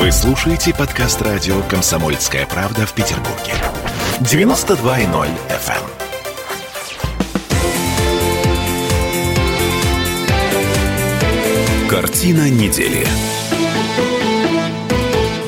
Вы слушаете подкаст радио «Комсомольская правда» в Петербурге. 92.0 FM. Картина недели.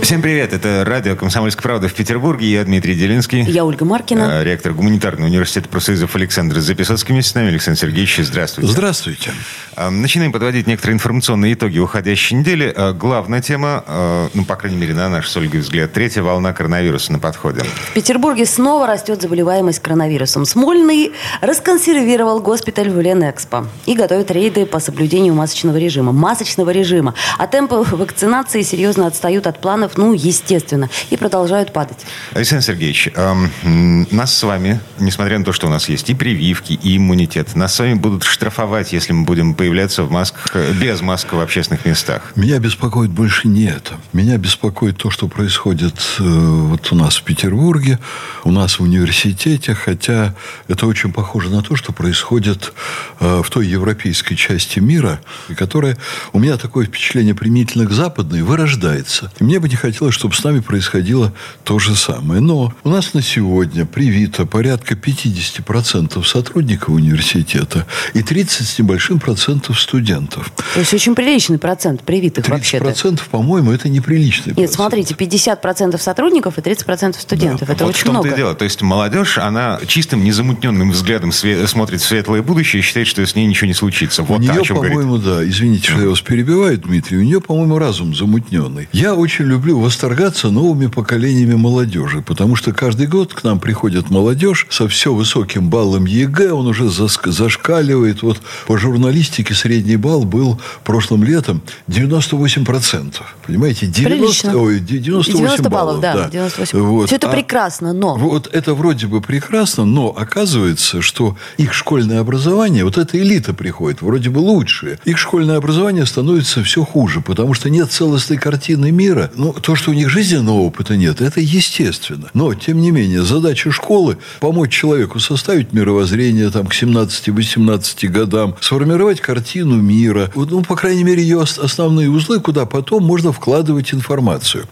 Всем привет, это радио «Комсомольская правда» в Петербурге. Я Дмитрий Делинский. Я Ольга Маркина. А, Ректор гуманитарного университета профсоюзов Александр Записоцкий. Вместе с нами Александр Сергеевич. Здравствуйте. Здравствуйте. А, Начинаем подводить некоторые информационные итоги уходящей недели. А, Главная тема, а, ну, по крайней мере, на наш с Ольгой взгляд, третья волна коронавируса на подходе. В Петербурге снова растет заболеваемость коронавирусом. Смольный расконсервировал госпиталь в Ленэкспо и готовит рейды по соблюдению масочного режима. Масочного режима. А темпы вакцинации серьезно отстают от планов, ну, естественно, и продолжают падать. Александр Сергеевич, эм, нас с вами, несмотря на то, что у нас есть и прививки, и иммунитет, нас с вами будут штрафовать, если мы будем появляться в масках, без масок в общественных местах. Меня беспокоит больше не это. Меня беспокоит то, что происходит э, вот у нас в Петербурге, у нас в университете, хотя это очень похоже на то, что происходит э, в той европейской части мира, которая, у меня такое впечатление применительно к западной, вырождается. И мне бы не хотелось, чтобы с нами происходило то же самое. Но у нас на сегодня привито порядка 50% сотрудников университета и 30 с небольшим процентов студентов. То есть очень приличный процент привитых 30%, вообще-то. по-моему, это неприличный Нет, процент. смотрите, 50% сотрудников и 30% студентов. Это вот очень в том-то много. и дело. То есть молодежь, она чистым, незамутненным взглядом све- смотрит в светлое будущее и считает, что с ней ничего не случится. Вот у о нее, чем говорит. по-моему, да, извините, что я вас перебиваю, Дмитрий, у нее, по-моему, разум замутненный. Я очень люблю восторгаться новыми поколениями молодежи, потому что каждый год к нам приходит молодежь со все высоким баллом ЕГЭ, он уже заск- зашкаливает. Вот по журналистике средний балл был прошлым летом 98%. Понимаете? 90, Прилично. ой, 98 90 баллов, да, 98. Вот. Все это А- прекрасно, но... вот это вроде бы прекрасно, но оказывается, что их школьное образование, вот эта элита приходит, вроде бы лучшие, их школьное образование становится все хуже, потому что нет целостной картины мира. Ну, то, что у них жизненного опыта нет, это естественно. Но, тем не менее, задача школы – помочь человеку составить мировоззрение там, к 17-18 годам, сформировать картину мира, ну, по крайней мере, ее ос- основные узлы, куда потом можно вкладывать информацию.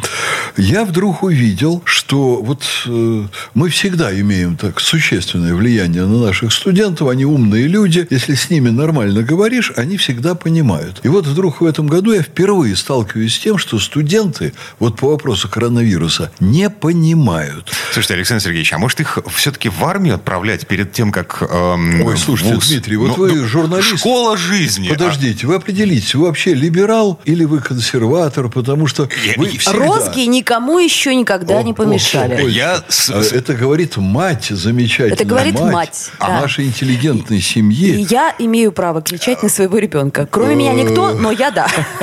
Я вдруг увидел, что вот э, мы всегда имеем так существенное влияние на наших студентов, они умные люди, если с ними нормально говоришь, они всегда понимают. И вот вдруг в этом году я впервые сталкиваюсь с тем, что студенты вот по вопросу коронавируса не понимают. Слушайте, Александр Сергеевич, а может их все-таки в армию отправлять перед тем, как эм, Ой, слушайте, вуз? Дмитрий, вот Ну, вы ну, журналист. Школа жизни. а Подождите, вы определитесь, вы вообще либерал или вы консерватор, потому что Я- вы я- всегда... Розги никому еще никогда О, не помешали. О, ой. Я с- А, Это говорит мать замечательная. Это говорит мать, о да. нашей интеллигентной И семье. я имею право кричать на своего ребенка. Кроме меня никто, но я да.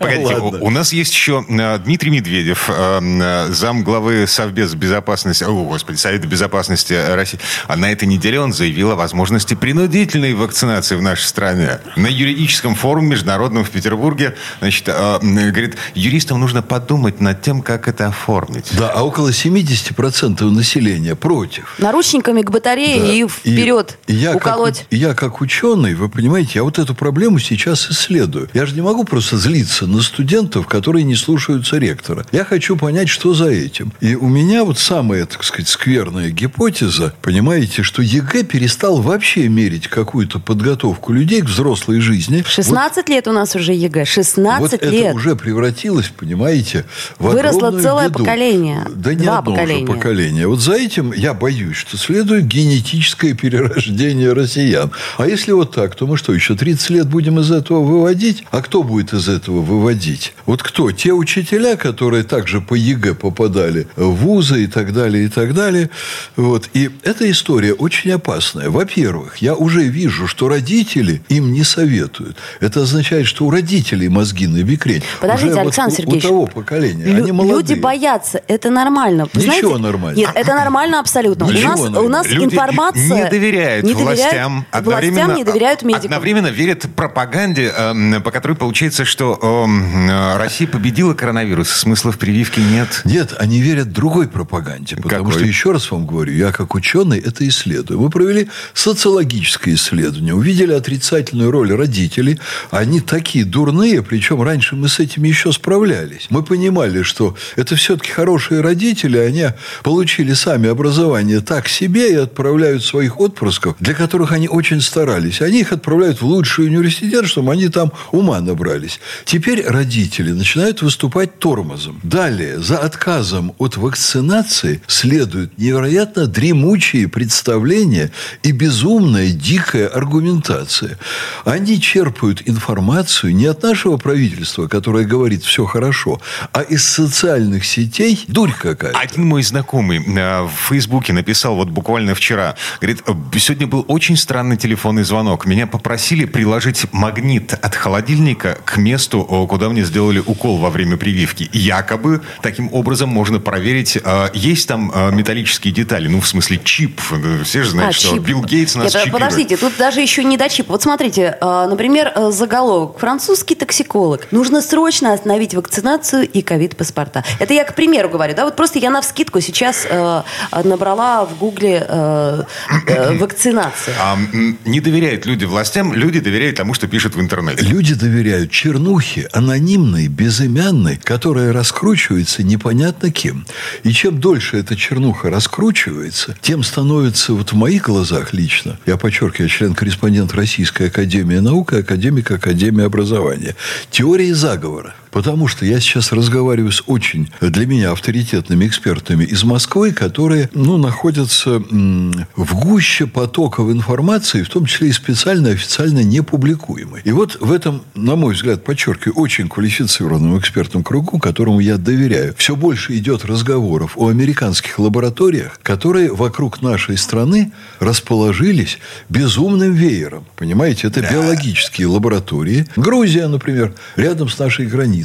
Погодите, у, у нас есть еще э, Дмитрий Медведев, э, э, зам главы Совбез безопасности, о, господи, Совета безопасности России. А на этой неделе он заявил о возможности принудительной вакцинации в нашей стране. На юридическом форуме международном в Петербурге, значит, э, говорит, юристам нужно подумать над тем, как это оформить. Да, а около 70% населения против. Наручниками к батарее Да. и вперед И я уколоть. Как, я как ученый, вы понимаете, я вот эту проблему сейчас исследую. Я же не могу просто злиться на студентов, которые не слушаются ректора. Я хочу понять, что за этим. И у меня вот самая, так сказать, скверная гипотеза, понимаете, что ЕГЭ перестал вообще мерить какую-то подготовку людей к взрослой жизни. 16 лет у нас уже ЕГЭ. Вот 16 это лет. уже превратилось, понимаете, в Выросло целое беду. поколение. Да не Два одно поколения. уже поколение. Вот за этим я боюсь, что следует генетическое перерождение россиян. А если вот так, то мы что, еще 30 лет будем из этого выводить? А кто будет из этого выводить? Вот кто? Те учителя, которые также по ЕГЭ попадали в вузы и так далее, и так далее. Вот. И эта история очень опасная. Во-первых, я уже вижу, что родители им не советуют. Это означает, что у родителей мозги на бекрень. Подождите, Уже вот Александр у- Сергеевич. У того поколения. Лю- Они молодые люди боятся. Это нормально. Вы Ничего знаете, нормально. Нет, это нормально абсолютно. У Ничего нас, у нормально. нас Люди информация... не доверяют не доверяют властям, властям, не доверяют медикам. Одновременно верят пропаганде, эм, по которой получается, что эм, э, Россия победила коронавирус. Смысла в прививке нет. Нет, они верят другой пропаганде. Потому Какой? что, еще раз вам говорю, я как ученый это исследую. Мы провели социологическое исследование, увидели отрицательную роль родителей. Они такие дурные, причем раньше мы с этими еще справлялись. Мы понимали, что это все-таки хорошие родители, они получили сами образование так себе и отправляют своих отпрысков, для которых они очень старались. Они их отправляют в лучший университет, чтобы они там ума набрались. Теперь родители начинают выступать тормозом. Далее, за отказом от вакцинации следуют невероятно дремучие представления и безумная, дикая аргументация. Они черпают информацию не от нашего правительства, которое говорит все хорошо, а из социальных сетей дурь какая-то. Один мой знакомый э, в Фейсбуке написал вот буквально вчера. Говорит, «Э, сегодня был очень странный телефонный звонок. Меня попросили приложить магнит от холодильника к месту, куда мне сделали укол во время прививки. Якобы таким образом можно проверить, э, есть там металлические детали. Ну, в смысле, чип. Все же знают, А, что чип. Билл Гейтс нас Нет, чипирует. подождите, тут даже еще не до чипа. Вот смотрите, например, заголовок. Французский токсиколог. Нужно срочно остановить вакцинацию и ковид-паспорта. Это я к примеру говорю. Да? Вот просто я на вскидку сейчас э, набрала в гугле э, э, вакцинация. А, не доверяют люди властям, люди доверяют тому, что пишут в интернете. Люди доверяют чернухе, анонимной, безымянной, которая раскручивается непонятно кем. И чем дольше эта чернуха раскручивается, тем становится, вот в моих глазах лично, я подчеркиваю, я член-корреспондент Российской Академии Наук и академик Академии Образования, теории заговора. Потому что я сейчас разговариваю с очень для меня авторитетными экспертами из Москвы, которые ну, находятся в гуще потоков информации, в том числе и специально, официально не публикуемой. И вот в этом, на мой взгляд, подчеркиваю, очень квалифицированном экспертном кругу, которому я доверяю, все больше идет разговоров о американских лабораториях, которые вокруг нашей страны расположились безумным веером. Понимаете, это биологические лаборатории. Грузия, например, рядом с нашей границей.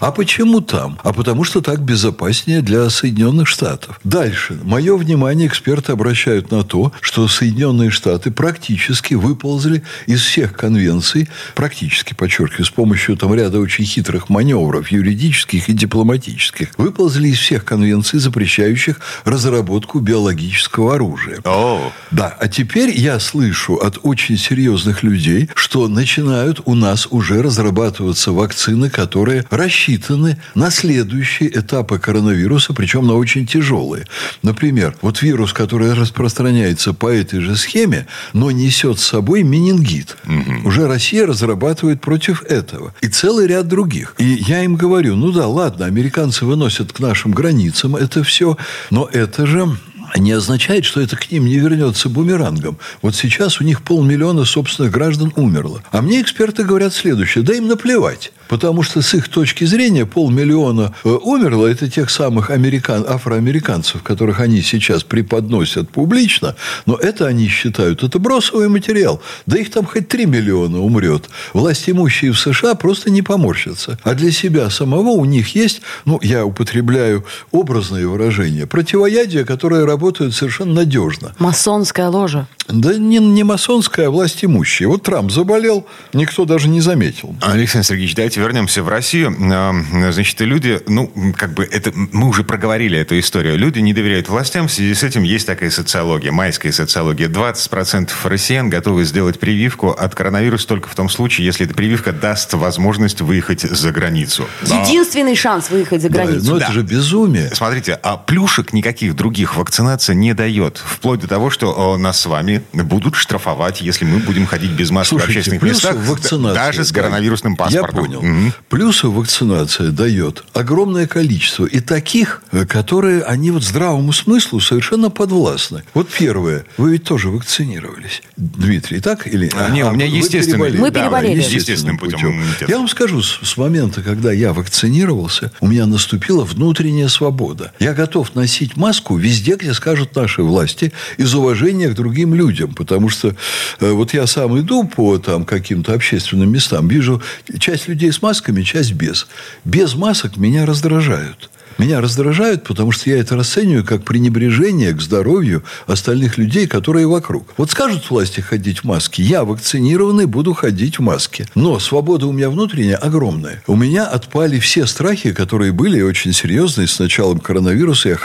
А почему там? А потому что так безопаснее для Соединенных Штатов. Дальше. Мое внимание эксперты обращают на то, что Соединенные Штаты практически выползли из всех конвенций, практически, подчеркиваю, с помощью там ряда очень хитрых маневров, юридических и дипломатических, выползли из всех конвенций, запрещающих разработку биологического оружия. О, Да, а теперь я слышу от очень серьезных людей, что начинают у нас уже разрабатываться вакцины, которые рассчитаны на следующие этапы коронавируса, причем на очень тяжелые. Например, вот вирус, который распространяется по этой же схеме, но несет с собой менингит. Уже Россия разрабатывает против этого. И целый ряд других. И я им говорю, ну да, ладно, американцы выносят к нашим границам это все, но это же не означает, что это к ним не вернется бумерангом. Вот сейчас у них полмиллиона собственных граждан умерло. А мне эксперты говорят следующее. Да им наплевать. Потому что с их точки зрения полмиллиона э, умерло. Это тех самых американ, афроамериканцев, которых они сейчас преподносят публично. Но это они считают, это бросовый материал. Да их там хоть 3 миллиона умрет. Власть имущие в США просто не поморщатся. А для себя самого у них есть, ну, я употребляю образное выражение, противоядие, которое работает совершенно надежно. Масонская ложа. Да не, не масонская, а власть имущая. Вот Трамп заболел, никто даже не заметил. Александр Сергеевич, давайте вернемся в Россию. А, Значит, люди, ну, как бы это, мы уже проговорили эту историю. Люди не доверяют властям, в связи с этим есть такая социология, майская социология. 20% россиян готовы сделать прививку от коронавируса только в том случае, если эта прививка даст возможность выехать за границу. Единственный шанс выехать за Да, границу. но Да. это же безумие. Смотрите, а плюшек никаких других вакцинация не дает. Вплоть до того, что о, нас с вами будут штрафовать, если мы будем ходить без маски в Слушайте, общественных плюсов местах, даже с да, коронавирусным паспортом. Я понял. Мгм. Плюсов вакцинация дает огромное количество. И таких, которые, они вот здравому смыслу совершенно подвластны. Вот первое. Вы ведь тоже вакцинировались, Дмитрий, так? Или... А, не, у меня вы естественный. переболели. Мы Да, естественным путем иммунитет. Я вам скажу, с, с момента, когда я вакцинировался, у меня наступила внутренняя свобода. Я готов носить маску везде, где скажут наши власти, из уважения к другим людям. Потому что э, вот я сам иду по там, каким-то общественным местам, вижу часть людей с масками, часть без. Без масок меня раздражают. Меня раздражают, потому что я это расцениваю как пренебрежение к здоровью остальных людей, которые вокруг. Вот скажут власти ходить в маске, я вакцинированный буду ходить в маске. Но свобода у меня внутренняя огромная. У меня отпали все страхи, которые были очень серьезные с началом коронавируса. Я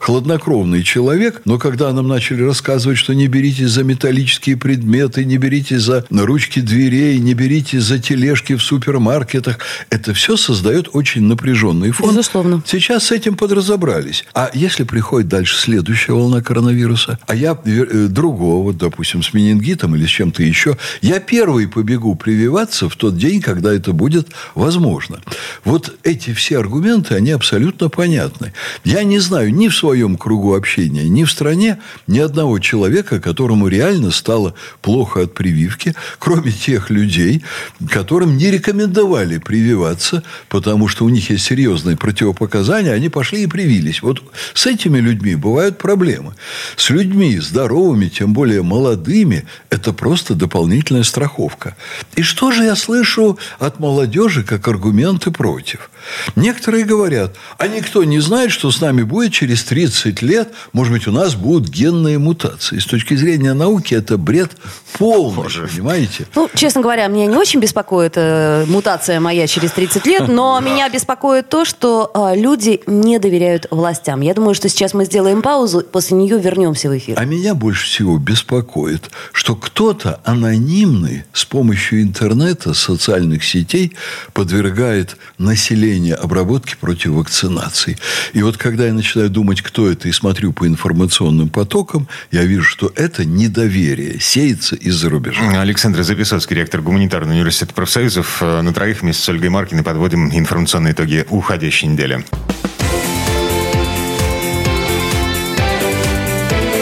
хладнокровный человек, но когда нам начали рассказывать, что не беритесь за металлические предметы, не беритесь за ручки дверей, не беритесь за тележки в супермаркетах, это все создает очень напряженный фон. Безусловно. Сейчас с этим подразобрались. А если приходит дальше следующая волна коронавируса, а я э, другого, допустим, с менингитом или с чем-то еще, я первый побегу прививаться в тот день, когда это будет возможно. Вот эти все аргументы, они абсолютно понятны. Я не знаю ни в своем кругу общения, ни в стране ни одного человека, которому реально стало плохо от прививки, кроме тех людей, которым не рекомендовали прививаться, потому что у них есть серьезные противопоказания, они пошли и привились. Вот с этими людьми бывают проблемы. С людьми здоровыми, тем более молодыми, это просто дополнительная страховка. И что же я слышу от молодежи как аргументы против? Некоторые говорят, а никто не знает, что с нами будет через 30 лет, может быть, у нас будут генные мутации. С точки зрения науки это бред полный, Боже. понимаете? Ну, честно говоря, меня не очень беспокоит э, мутация моя через 30 лет, но меня беспокоит то, что э, люди не доверяют властям. Я думаю, что сейчас мы сделаем паузу, после нее вернемся в эфир. А меня больше всего беспокоит, что кто-то анонимный с помощью интернета, социальных сетей подвергает население обработке против вакцинации. И вот когда я начинаю думать, кто это, и смотрю по информационным потокам, я вижу, что это недоверие сеется из-за рубежа. Александр Записовский, ректор гуманитарного университета профсоюзов. Э, на троих вместе с Ольгой Маркиной подводим информационные итоги уходящей недели.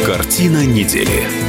Картина недели.